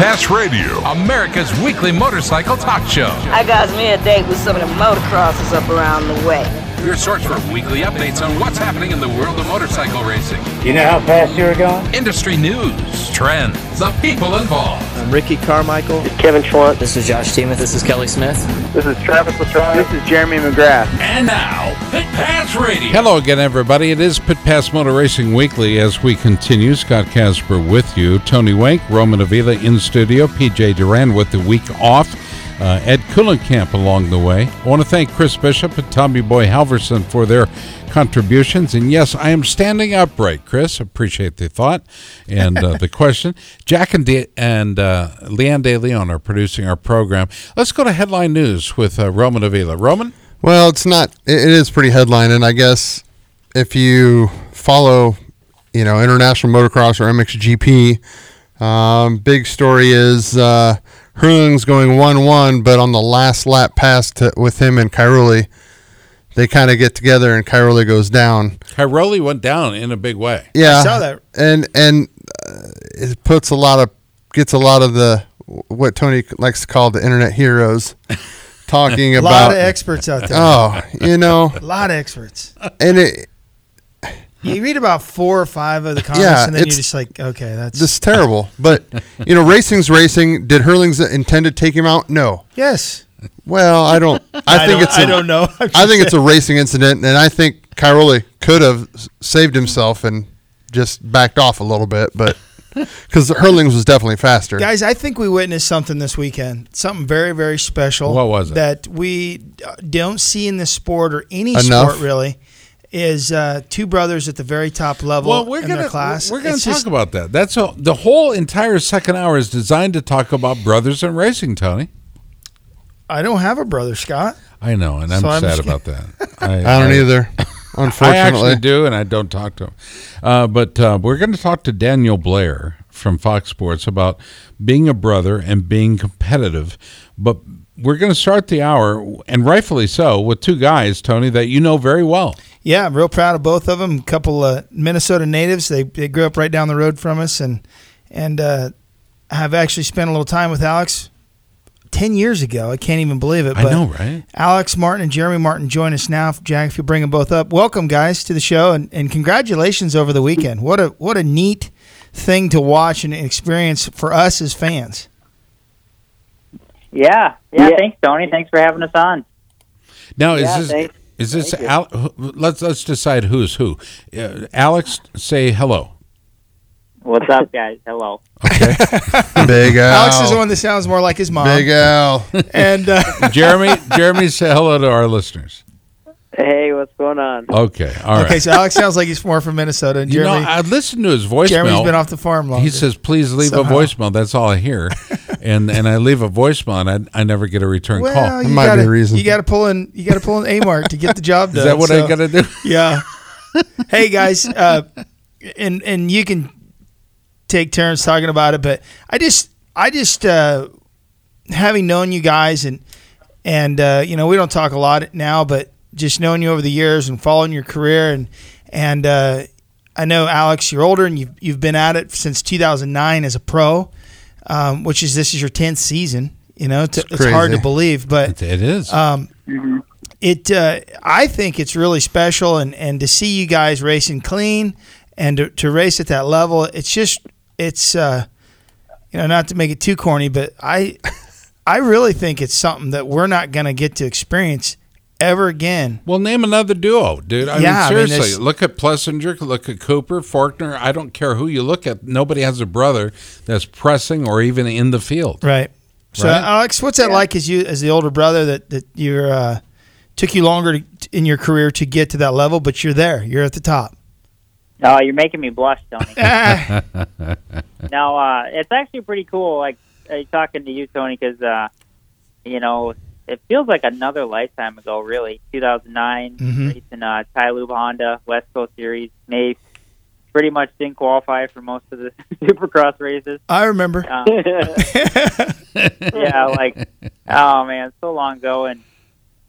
Pass Radio, America's weekly motorcycle talk show. I got me a date with some of the motocrossers up around the way. Your source for weekly updates on what's happening in the world of motorcycle racing. You know how fast you're going? Industry news, trends, the people involved. I'm Ricky Carmichael. Kevin Schwantz. This is Josh Teemuth. This is Kelly Smith. This is Travis Pastrana. This is Jeremy McGrath. And now, Pit Pass Radio. Hello again, everybody. It is Pit Pass Motor Racing Weekly as we continue. Scott Casper with you. Tony Wank, Roman Avila in studio. PJ Duran with the week off. Uh, Ed Kuhlenkamp along the way. I want to thank Chris Bishop and Tommy Boy Halverson for their contributions. And yes, I am standing upright, Chris. Appreciate the thought and uh, the question. Jack and, De- and uh, Leanne De Leon are producing our program. Let's go to headline news with uh, Roman Avila. Roman? Well, it's not, it is pretty headline. And I guess if you follow, you know, International Motocross or MXGP, um, big story is uh, Herlings going 1 1, but on the last lap pass to, with him and Cairoli, they kind of get together and Cairoli goes down. Cairoli went down in a big way. Yeah. I saw that. And, and uh, it puts a lot of, gets a lot of the, what Tony likes to call the internet heroes talking A about. lot of experts out there. Oh, you know, A lot of experts. and it, You read about four or five of the comments, Yeah, and then you're it's- just like, okay, that's this is terrible. But, you know, racing's racing. Did Herlings intend to take him out? No. yes. Well, I don't. I, I think don't- it's. I I don't know. I'm think just it's a racing incident, and I think Cairoli could have saved himself and just backed off a little bit, but because Herlings was definitely faster. Guys, I think we witnessed something this weekend. Something very, very special. What was it? That we uh, don't see in this sport or any Enough. sport really. Is uh, two brothers at the very top level Well, we're in gonna their class. we're gonna talk just- about that. That's a, the whole entire second hour is designed to talk about brothers in racing. Tony, I don't have a brother, Scott. I know, and I'm So I'm sad just about that. I don't either. I Unfortunately, actually do, and I don't talk to him. Uh, but uh, we're going to talk to Daniel Blair from Fox Sports about being a brother and being competitive. But we're going to start the hour, and rightfully so, with two guys, Tony, that you know very well. Yeah, I'm real proud of both of them. A couple uh, Minnesota natives. They they grew up right down the road from us, and and uh, have actually spent a little time with Alex ten years ago. I can't even believe it. I but know, right? Alex Martin and Jeremy Martin join us now. Jack, if you bring them both up, welcome guys to the show, and, and congratulations over the weekend. What a what a neat thing to watch and experience for us as fans. Yeah, yeah, Thanks, Tony. Thanks for having us on. Now, is Yeah, this thanks. is this Al, let's let's decide who's who. Uh, Alex, say hello. What's up, guys? Hello. Okay, Big Al. Alex is the one that sounds more like his mom. Big Al. and uh, Jeremy. Jeremy, say hello to our listeners. Hey, what's going on? Okay, all right. okay, so Alex sounds like he's more from Minnesota. And you Jeremy, know, I listened to his voicemail. Jeremy's been off the farm longer. He says, "Please leave Somehow. a voicemail." That's all I hear, and and I leave a voicemail, and I, I never get a return Well, call. you might gotta, the reason. You got to pull in. You got to pull in A Mart to get the job done. Is that what I got to do? Yeah. hey guys, uh, and and you can take turns talking about it, but I just I just uh, having known you guys and and uh, you know we don't talk a lot now, but just knowing you over the years and following your career and and uh, I know Alex, you're older and you've you've been at it since 2009 as a pro, um, which is this is your 10th season. You know, it's, it's hard to believe, but It is. um, it uh, I think it's really special, and and to see you guys racing clean and to, to race at that level, it's just it's uh, you know not to make it too corny, but I I really think it's something that we're not going to get to experience ever again. well, name another duo, dude. I Yeah, mean, mean, seriously, there's- look at Plessinger, look at Cooper, Faulkner. I don't care who you look at. Nobody has a brother that's pressing or even in the field. Right. So Right. Alex, what's that like as you as the older brother that that you're uh, took you longer to, in your career to get to that level, but you're there. You're at the top. Oh, you're making me blush, Tony. No, uh, it's actually pretty cool. Like, uh, talking to you, Tony, because uh, you know it feels like another lifetime ago. Really, 2009, Mhm. racing uh, TiLube Honda West Coast Series. May pretty much didn't qualify for most of the Supercross races. I remember. Um, yeah, like oh man, so long ago, and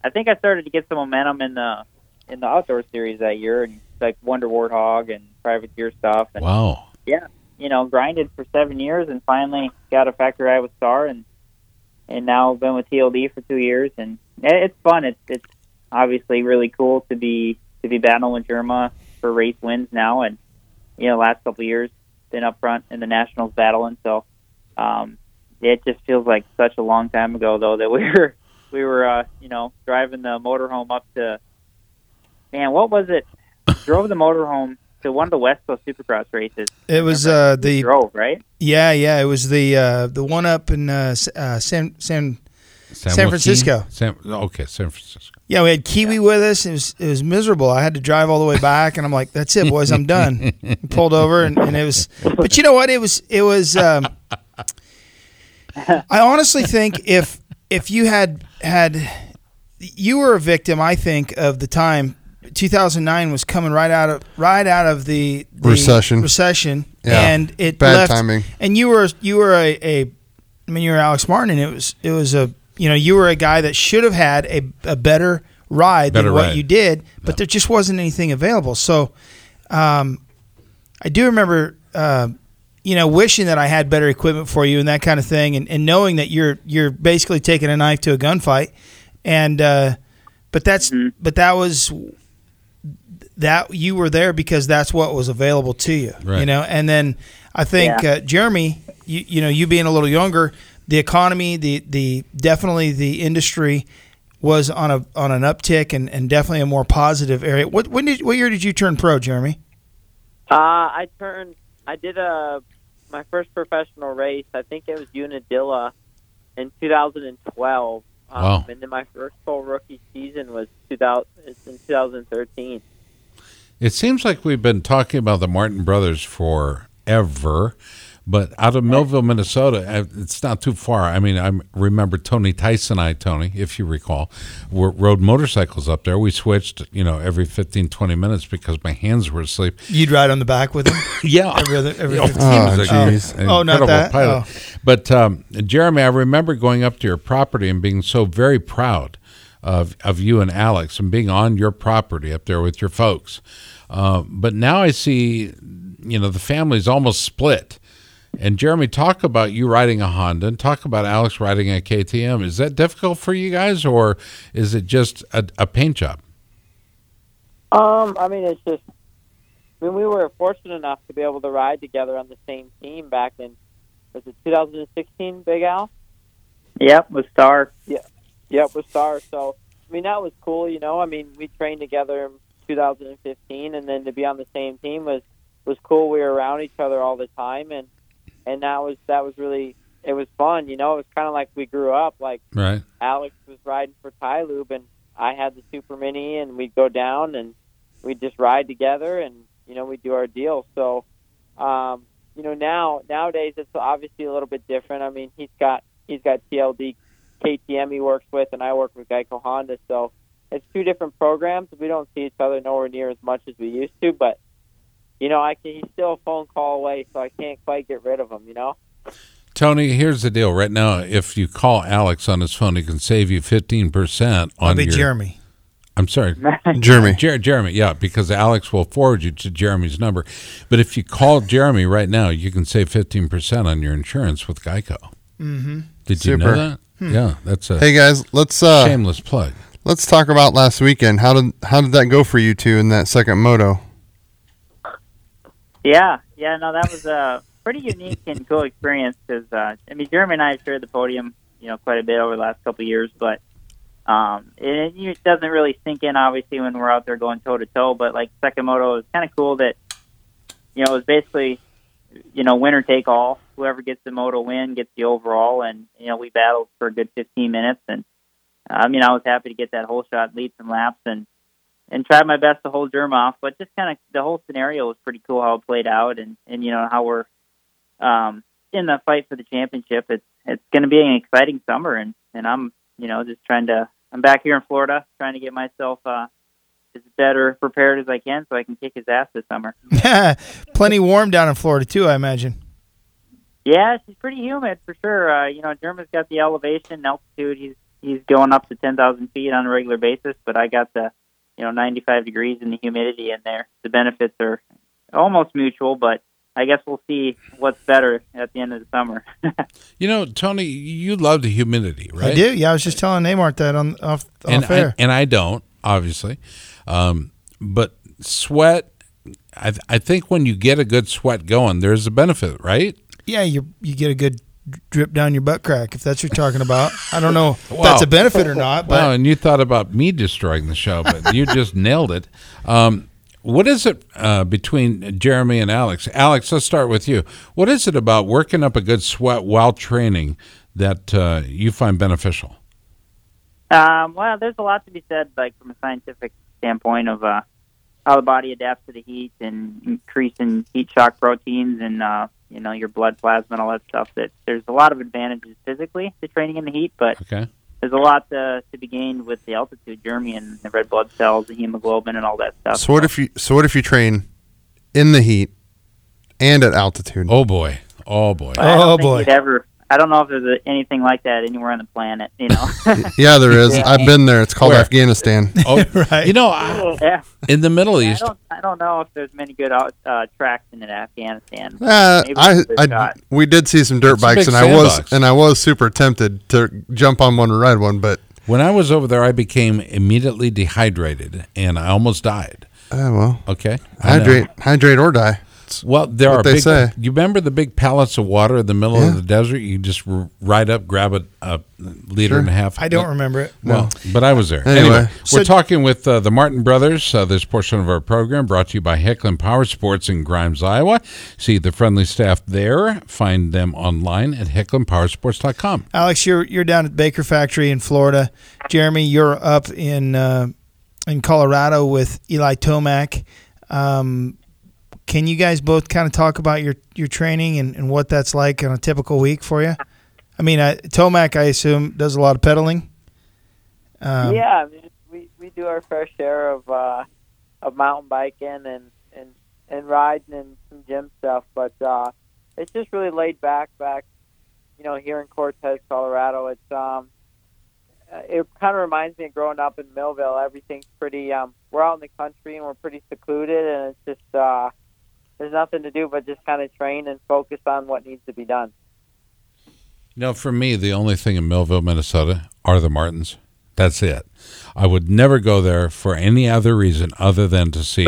I think I started to get some momentum in the in the outdoor series that year, and like Wonder Warthog and Privateer stuff. And Wow. yeah, you know, grinded for seven years, and finally got a factory Iowa star, and and now been with TLD for two years, and it's fun. It's it's obviously really cool to be to be battling with Germa for race wins now, and you know, last couple of years been up front in the nationals battling, so um, it just feels like such a long time ago though that we were we were uh, you know driving the motorhome up to man, what was it? Drove the motorhome to one of the West Coast Supercross races. It was uh, the drove right. yeah yeah it was the uh, the one up in uh, S- uh, San San San Joaquin? Francisco. San, okay, San Francisco. Yeah, we had Kiwi with us. It was it was miserable. I had to drive all the way back, and I'm like, "That's it, boys. I'm done." Pulled over, and, and it was. But you know what? It was it was. Um, I honestly think if if you had had you were a victim, I think of the time 2009 was coming right out of right out of the, the Recession. recession, Yeah. and it Bad left, timing. And you were you were a, a I mean you were Alex Martin, and it was it was a you know you were a guy that should have had a, a better ride Better than what ride. you did, but there just wasn't anything available. So, um, I do remember. Uh, you know, wishing that I had better equipment for you and that kind of thing, and, and knowing that you're you're basically taking a knife to a gunfight, and uh, but that's but that was that you were there because that's what was available to you, right. you know. And then I think Yeah. uh, Jeremy, you, you know, you being a little younger, the economy, the the definitely the industry was on a on an uptick and, and definitely a more positive area. What when did what year did you turn pro, Jeremy? Uh, I turned. I did a my first professional race. I think it was Unadilla in 2012. Um, Wow. And then my first full rookie season was 2000 in 2013. It seems like we've been talking about the Martin brothers forever, but out of Millville, Minnesota, uh, it's not too far. I mean, I remember Tony Tyson, and I, Tony, if you recall, rode motorcycles up there. We switched, you know, every 15, 20 minutes because my hands were asleep. You'd ride on the back with him. Yeah. every other every Oh, 15 he Oh, Oh, not that? pilot. Oh. But um, Jeremy, I remember going up to your property and being so very proud of of you and Alex and being on your property up there with your folks. Uh, but now I see, you know, the family's almost split. And Jeremy, talk about you riding a Honda and talk about Alex riding a KTM. Is that difficult for you guys, or is it just a, a paint job? Um, I mean, it's just. I mean, we were fortunate enough to be able to ride together on the same team back in was it 2016, Big Al? Yep, with Star. Yep, with Star. So, I mean, that was cool. You know, I mean, we trained together in 2015, and then to be on the same team was was cool. We were around each other all the time, and and that was that was really it was fun. You know, it was kind of like we grew up. Like Right. Alex was riding for TiLube, and I had the Super Mini, and we'd go down and we'd just ride together, and you know, we'd do our deal. So, um, you know, now nowadays it's obviously a little bit different. I mean, he's got he's got TLD KTM he works with, and I work with Geico Honda. So it's two different programs. We don't see each other nowhere near as much as we used to, but you know, I can. He's still a phone call away, so I can't quite get rid of him. You know. Tony, here's the deal. Right now, if you call Alex on his phone, he can save you 15% on I'll be your Jeremy. I'm sorry. Jeremy. Jer- Jeremy, yeah, because Alex will forward you to Jeremy's number. But if you call Jeremy right now, you can save 15% on your insurance with Geico. Mm-hmm. Did you know that? Hmm. Yeah, that's a Hey guys, let's uh shameless plug. let's talk about last weekend. How did how did that go for you two in that second moto? Yeah, yeah, no, that was a pretty unique and cool experience because uh, I mean, Jeremy and I have shared the podium, you know, quite a bit over the last couple of years, but um, it, it doesn't really sink in obviously when we're out there going toe to toe. But like second moto, it's kind of cool that you know it was basically you know winner take all. Whoever gets the moto win gets the overall, and you know we battled for a good 15 minutes, and I mean I was happy to get that whole shot, lead some laps, and and tried my best to hold Derm off. But just kind of the whole scenario was pretty cool how it played out, and and you know how we're um, in the fight for the championship. It's it's going to be an exciting summer, and and I'm you know just trying to I'm back here in Florida trying to get myself uh, as better prepared as I can so I can kick his ass this summer. Plenty warm down in Florida too, I imagine. Yeah, it's pretty humid for sure. Uh, you know, German's got the elevation, altitude. He's he's going up to ten thousand feet on a regular basis, but I got the you know ninety five degrees and the humidity in there. The benefits are almost mutual, but I guess we'll see what's better at the end of the summer. you know, Tony, you love the humidity, right? I do. Yeah, I was just telling Neymar that on off, and off air. I, and I don't, obviously. Um, but sweat, I, I think when you get a good sweat going, there's a benefit, right? Yeah, you you get a good drip down your butt crack if that's what you're talking about. I don't know if wow. that's a benefit or not. But. Wow, and you thought about me destroying the show, but you just nailed it. Um, what is it uh, between Jeremy and Alex? Alex, let's start with you. What is it about working up a good sweat while training that uh, you find beneficial? Um, well, there's a lot to be said, like from a scientific standpoint of uh, how the body adapts to the heat and increasing heat shock proteins and uh, you know your blood plasma and all that stuff. That there's a lot of advantages physically to training in the heat, but okay there's a lot to, to be gained with the altitude, Jeremy, and the red blood cells, the hemoglobin, and all that stuff. So what if you so what if you train in the heat and at altitude? Oh boy, oh boy, oh boy! Ever I don't know if there's a, anything like that anywhere on the planet. You know. yeah, there is. Yeah. I've been there. It's called Where? Afghanistan. Oh, right. You know, I, yeah. in the Middle East. I don't, I don't know if there's many good uh, tracks in Afghanistan. Uh, I, I we did see some dirt bikes, and I was box. and I was super tempted to jump on one and ride one, but when I was over there, I became immediately dehydrated, and I almost died. Oh well. Okay. Hydrate, hydrate or die. Well, there are big. Say. You remember the big pallets of water in the middle yeah. of the desert? You just ride up, grab a, a liter sure. and a half. I don't remember it. Well, no. but I was there. Anyway, anyway so we're talking with uh, the Martin brothers. Uh, this portion of our program brought to you by Hecklin Power Sports in Grimes, Iowa. See the friendly staff there. Find them online at hecklinpowersports.com. Alex, you're you're down at Baker Factory in Florida. Jeremy, you're up in uh, in Colorado with Eli Tomac. Um, can you guys both kind of talk about your, your training and, and what that's like on a typical week for you? I mean, uh, Tomac, I assume, does a lot of pedaling. Um, yeah, I we, we do our fair share of uh, of mountain biking and, and and riding and some gym stuff, but uh, it's just really laid back. Back, you know, here in Cortez, Colorado, it's um, uh, it kind of reminds me of growing up in Millville. Everything's pretty. Um, we're out in the country and we're pretty secluded, and it's just uh, there's nothing to do but just kind of train and focus on what needs to be done. You know, for me, the only thing in Millville, Minnesota are the Martins. That's it. I would never go there for any other reason other than to see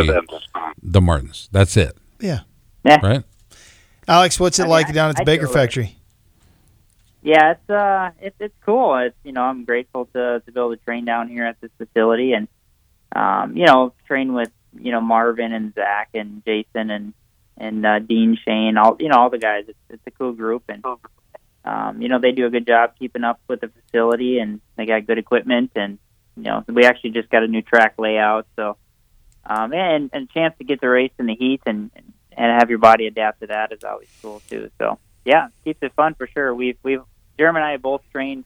the Martins. That's it. Yeah. yeah. Right? Alex, what's it I like down at the I Baker factory? Yeah, it's uh, it's it's cool. It's you know, I'm grateful to to be able to train down here at this facility, and um, you know, train with you know Marvin and Zach and Jason and and uh, Dean Shane, all you know, all the guys. It's, it's a cool group, and um, you know they do a good job keeping up with the facility, and they got good equipment, and you know we actually just got a new track layout, so um, and and a chance to get the race in the heat and and have your body adapt to that is always cool too. So yeah, keeps it fun for sure. We've we've Jeremy and I have both trained,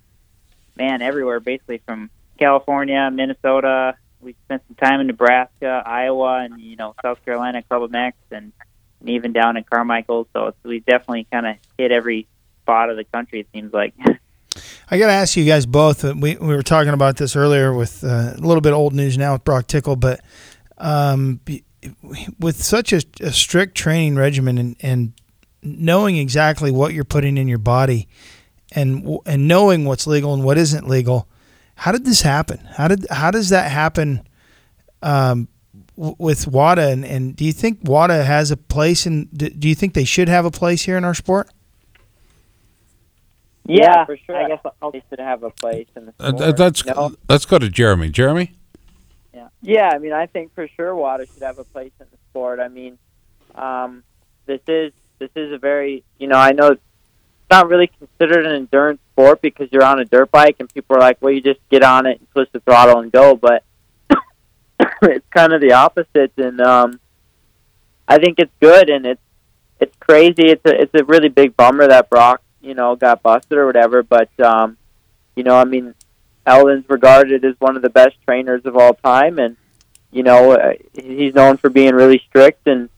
man, everywhere basically from California, Minnesota. We spent some time in Nebraska, Iowa, and you know South Carolina, Club MX, and and even down in Carmichael. So we definitely kind of hit every spot of the country. It seems like. I got to ask you guys both. Uh, we we were talking about this earlier with uh, a little bit old news now with Broc Tickle, but um, with such a, a, strict training regimen and, and knowing exactly what you're putting in your body and and knowing what's legal and what isn't legal, how did this happen? How did how does that happen? Um, with WADA, and, and do you think WADA has a place in? Do you think they should have a place here in our sport? Yeah, for sure. I guess they should have a place in the uh, sport. Uh, let's you let's go to Jeremy. Jeremy. Yeah, yeah. I mean, I think for sure WADA should have a place in the sport. I mean, um, this is this is a very you know I know it's not really considered an endurance sport because you're on a dirt bike and people are like, well, you just get on it and twist the throttle and go, but it's kind of the opposite, and um, I think it's good, and it's it's crazy. It's a it's a really big bummer that Broc, you know, got busted or whatever. But um, you know, I mean, Aldon's regarded as one of the best trainers of all time, and you know, uh, he's known for being really strict and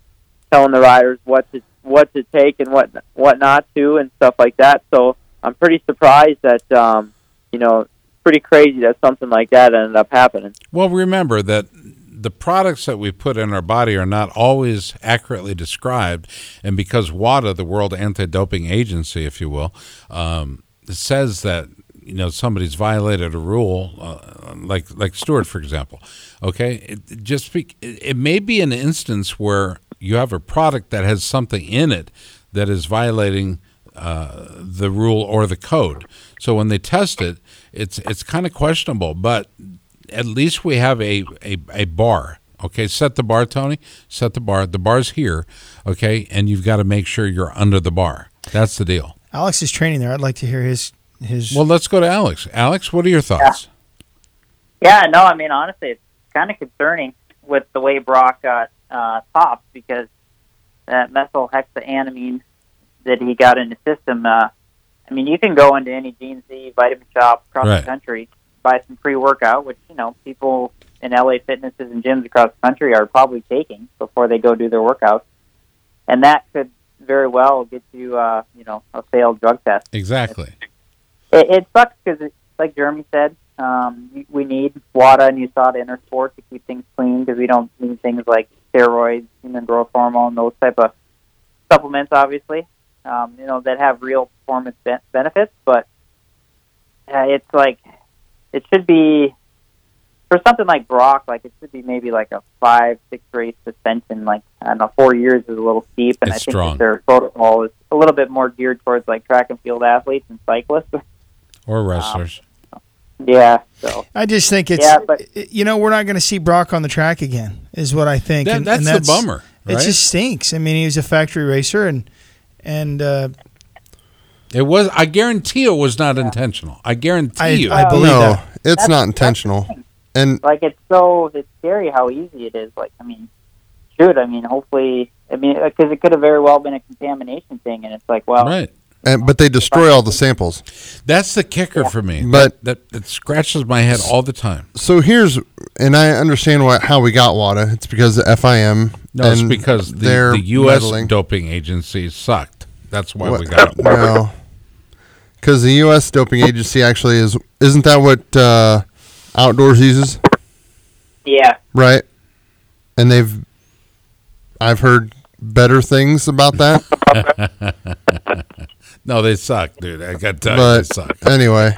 telling the riders what to what to take and what what not to and stuff like that. So I'm pretty surprised that um, you know, pretty crazy that something like that ended up happening. Well, remember that the products that we put in our body are not always accurately described, and because WADA, the World Anti-Doping Agency, if you will, um, says that you know somebody's violated a rule, uh, like like Stewart, for example. Okay, it, just. It, it may be an instance where you have a product that has something in it that is violating uh, the rule or the code. So when they test it, it's it's kind of questionable. But at least we have a, a, a bar. Okay, set the bar, Tony. Set the bar. The bar's here. Okay, and you've got to make sure you're under the bar. That's the deal. Alex is training there. I'd like to hear his his. Well, let's go to Alex. Alex, what are your thoughts? Yeah, no, I mean honestly, it's kind of concerning with the way Broc got uh, topped because that methyl methylhexanamine that he got in the system. Uh, I mean, you can go into any GNC vitamin shop across Right. the country, buy some pre-workout, which you know people in LA fitnesses and gyms across the country are probably taking before they go do their workouts, and that could very well get you, uh, you know, a failed drug test. Exactly. It, it sucks because, like Jeremy said, um, we- we need WADA and USADA Intersport to keep things clean because we don't need things like steroids, human growth hormone, those type of supplements, obviously, um, you know, that have real performance ben- benefits. But uh, it's like it should be for something like Broc, like it should be maybe like a five, six race suspension. Like I don't know, four years is a little steep, and It's I think strong. their protocol is a little bit more geared towards like track and field athletes and cyclists. Or wrestlers. yeah, so I just think it's Yeah, but- you know we're not going to see Broc on the track again is what I think. That- and, that's and the bummer, It just stinks. I mean, he was a factory racer and and uh, It was. I guarantee it was not intentional. I guarantee I- you. I believe no, that. it's That's- not intentional. And like it's so it's scary how easy it is. Like I mean, shoot, I mean, hopefully, I mean, because it could have very well been a contamination thing, and it's like, well, right. And but they destroy all the samples. That's the kicker for me. But- that, that that scratches my head all the time. So here's, and I understand why how we got WADA. It's because of FIM. No, it's and because the, the U.S. meddling. doping agency sucked. That's why we got it. no, because the U.S. doping agency actually is. Isn't that what uh, Outdoors uses? yeah, Right. And they've, I've heard better things about that. No, they suck, dude. I got to tell you, they suck. anyway,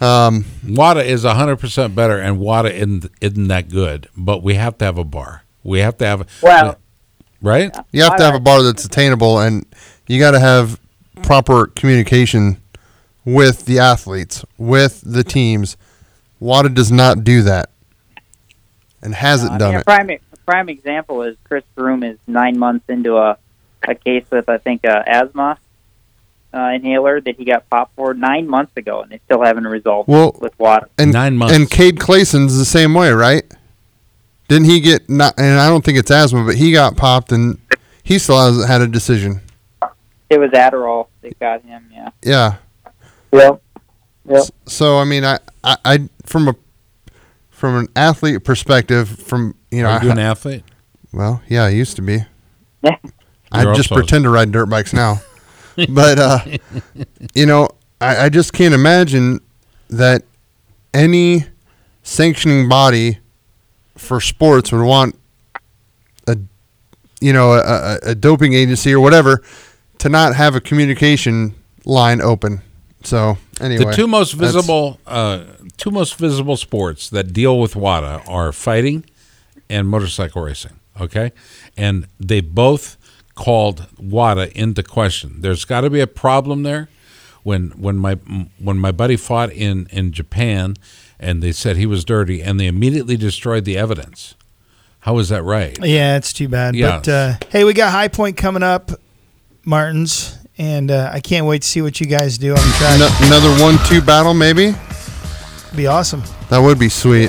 um, WADA is 100% better, and WADA isn't, isn't that good, but we have to have a bar. We have to have, Well- right? you have to have a bar that's attainable, and you got to have proper communication with the athletes, with the teams. WADA does not do that, and hasn't I done mean, a it. prime a prime example is Chris Froome is nine months into a a case with I think a asthma uh, inhaler that he got popped for nine months ago, and they still haven't resolved Well, with water. And, Nine months. And Cade Clason's the same way, right? Didn't he get not? And I don't think it's asthma, but he got popped, and he still hasn't had a decision. It was Adderall that got him. Yeah. Yeah. Yep. Yep. So I mean, I, I, I from a from an athlete perspective, from you know, Are you an athlete? well, yeah, I used to be. Yeah. I just pretend to ride dirt bikes now, but uh, you know, I, I just can't imagine that any sanctioning body for sports would want a you know a, a, a doping agency or whatever to not have a communication line open. So anyway, the two most visible, uh, two most visible sports that deal with WADA are fighting and motorcycle racing. Okay, and they both called WADA into question. There's got to be a problem there. When when my when my buddy fought in in Japan, and they said he was dirty, and they immediately destroyed the evidence. How is that right? yeah, it's too bad. Yeah. But uh, hey, we got High Point coming up, Martins, and uh, I can't wait to see what you guys do I'm trying Ano- another one-two battle, maybe be awesome. that would be sweet.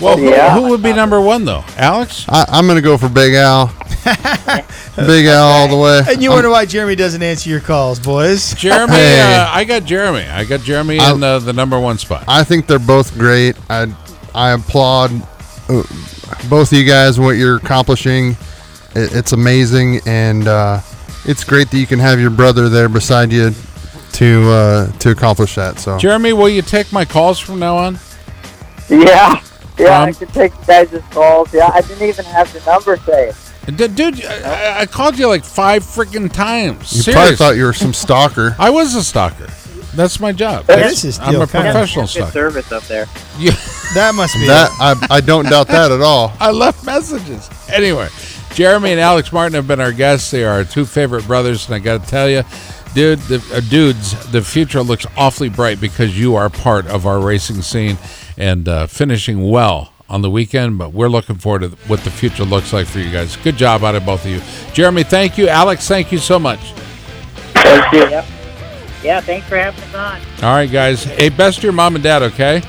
Well, who- Yeah. who, would be number one though? Alex? I, I'm going to go for Big Al. Big Al all the way. And you I'm- wonder why Jeremy doesn't answer your calls, boys. Jeremy, Hey. uh, I got Jeremy. I got Jeremy I- in uh, the number one spot. I think they're both great. I I applaud uh, both of you guys and what you're accomplishing. It, it's amazing, and uh, it's great that you can have your brother there beside you to uh, to accomplish that. So Jeremy, will you take my calls from now on? Yeah. Yeah, I Um, could take you guys' calls. Yeah, I didn't even have the number saved. D- Dude, I, I called you like five freaking times. you Serious. probably thought you were some stalker. I was a stalker. That's my job. That is his I'm a kinda. professional Good stalker. service up there. Yeah, That must be That I, I don't doubt that at all. I left messages. Anyway, Jeremy and Alex Martin have been our guests. They are our two favorite brothers, and I got to tell you, dude, the, uh, dudes, the future looks awfully bright because you are part of our racing scene and uh, finishing well on the weekend. But we're looking forward to what the future looks like for you guys. Good job out of both of you, Jeremy. Thank you, Alex. Thank you so much. Thank you. Yep. Yeah, thanks for having us on. All right, guys. Hey, best to your mom and dad, okay?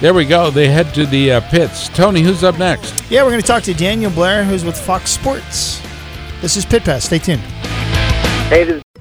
There we go. They head to the uh, pits. Tony, who's up next? Yeah, we're going to talk to Daniel Blair, who's with Fox Sports. This is Pit Pass. Stay tuned. Hey, this